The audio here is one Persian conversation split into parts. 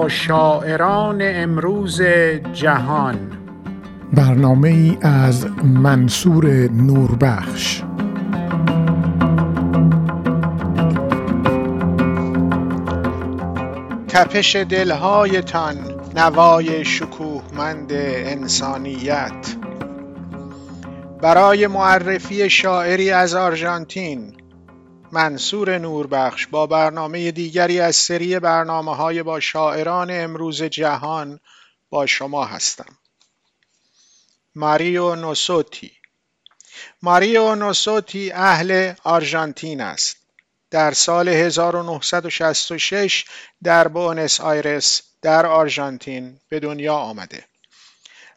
با شاعران امروز جهان. برنامه ای از منصور نوربخش. تپش دلهایتان نوای شکوهمند انسانیت. برای معرفی شاعری از آرژانتین منصور نوربخش با برنامه دیگری از سری برنامه های با شاعران امروز جهان با شما هستم. ماریو نوسوتی. ماریو نوسوتی اهل آرژانتین است. در سال 1966 در بونس آیرس در آرژانتین به دنیا آمده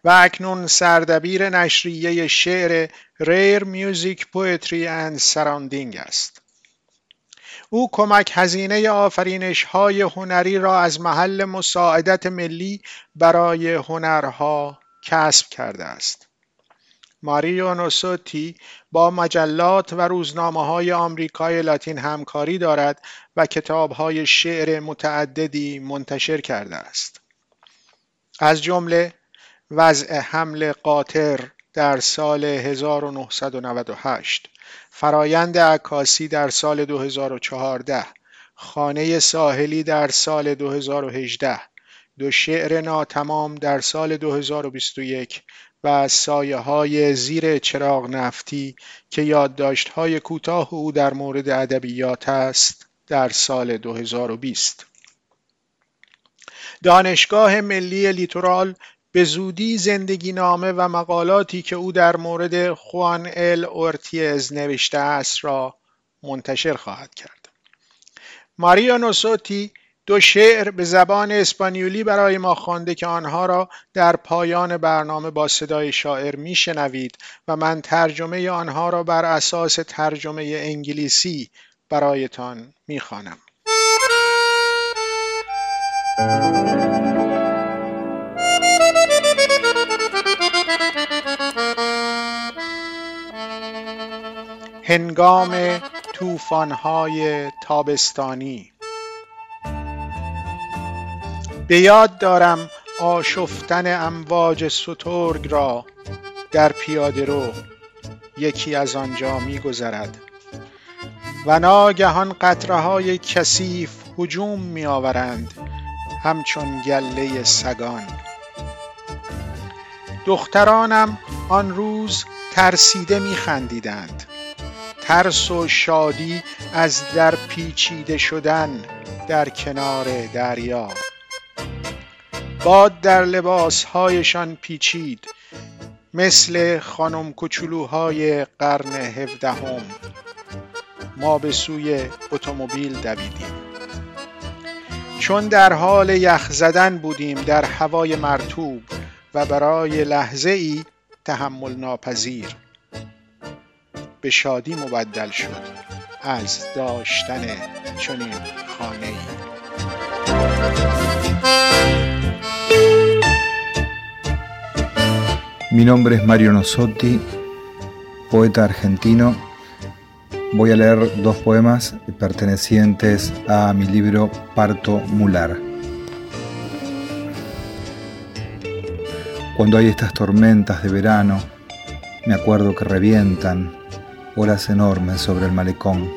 و اکنون سردبیر نشریه شعر ریر میوزیک پویتری اند سراندینگ است. او کمک هزینه آفرینش های هنری را از محل مساعدت ملی برای هنرها کسب کرده است. ماریو نوسوتی با مجلات و روزنامه های آمریکای لاتین همکاری دارد و کتاب های شعر متعددی منتشر کرده است. از جمله وضع حمل قاطر در سال 1998 فرایند عکاسی در سال 2014 خانه ساحلی در سال 2018 دو شعر ناتمام در سال 2021 و سایه های زیر چراغ نفتی که یادداشت های کوتاه او در مورد ادبیات است در سال 2020 دانشگاه ملی لیتورال به زودی زندگی نامه و مقالاتی که او در مورد خوان ال اورتیز نوشته است را منتشر خواهد کرد. ماریا نوسوتی دو شعر به زبان اسپانیولی برای ما خوانده که آنها را در پایان برنامه با صدای شاعر میشنوید و من ترجمه آنها را بر اساس ترجمه انگلیسی برایتان می‌خوانم. هنگام طوفان‌های تابستانی. به یاد دارم آشفتن امواج سترگ را در پیاده رو یکی از آنجا میگذرد و ناگهان قطره های کثیف هجوم می آورند همچون گله سگان. دخترانم آن روز ترسیده می خندیدند ترس و شادی از در پیچیده شدن در کنار دریا. باد در لباسهایشان پیچید مثل خانم کوچولوهای قرن هفدهم. ما به سوی اتومبیل دویدیم. چون در حال یخ زدن بودیم در هوای مرتوب و برای لحظه ای تحمل ناپذیر به شادی مبدل شد از داشتن چنین خانه ای Mi nombre es Mario Nosotti, poeta argentino. Voy a leer dos poemas pertenecientes a mi libro Parto Mular. Cuando hay estas tormentas de verano, me acuerdo que revientan olas enormes sobre el malecón.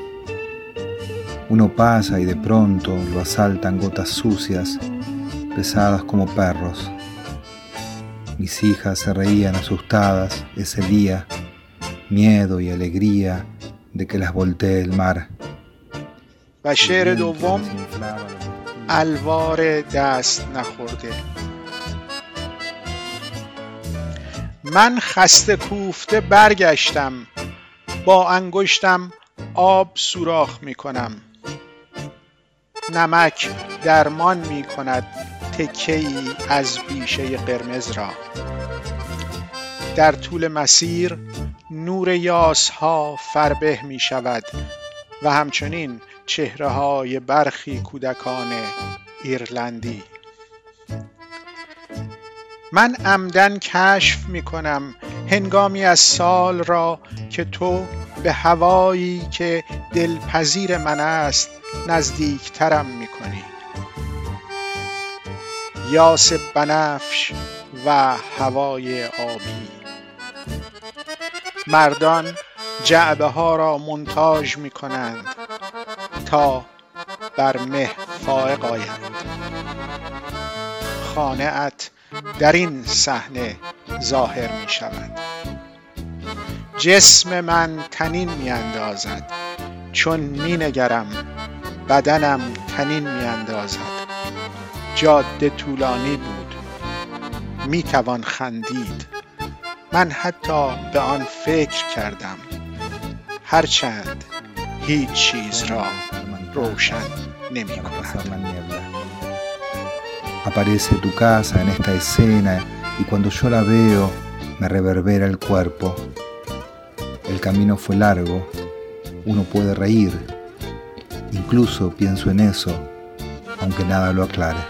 Uno pasa y de pronto lo asaltan gotas sucias, pesadas como perros. Mis hijas se reían asustadas ese día, miedo y alegría de que las voltee el mar. و شعر دوم الوار دست نخورده من خسته کوفته برگشتم با انگشتم آب سوراخ می کنم نمک درمان می کند تکه از بیشه قرمز را. در طول مسیر نور یاس ها فربه می شود و همچنین چهره های برخی کودکان ایرلندی. من عمدن کشف می کنم هنگامی از سال را که تو به هوایی که دلپذیر من است نزدیکترم می کنی یاس بنفش و هوای آبی. مردان جعبه ها را منتاج می کنند تا بر مه فائق آیند. خانه ات در این صحنه ظاهر می شود. جسم من تنین می اندازد. چون می نگرم بدنم تنین می اندازد. جاده طولانی بود. می توان خندید. من حتی به آن فکر کردم. هرچند هیچ چیز را روشن نمی کند Aparece tu casa en esta escena y cuando yo la veo me reverbera el cuerpo. El camino fue largo, uno puede reír, incluso pienso en eso, aunque nada lo aclare.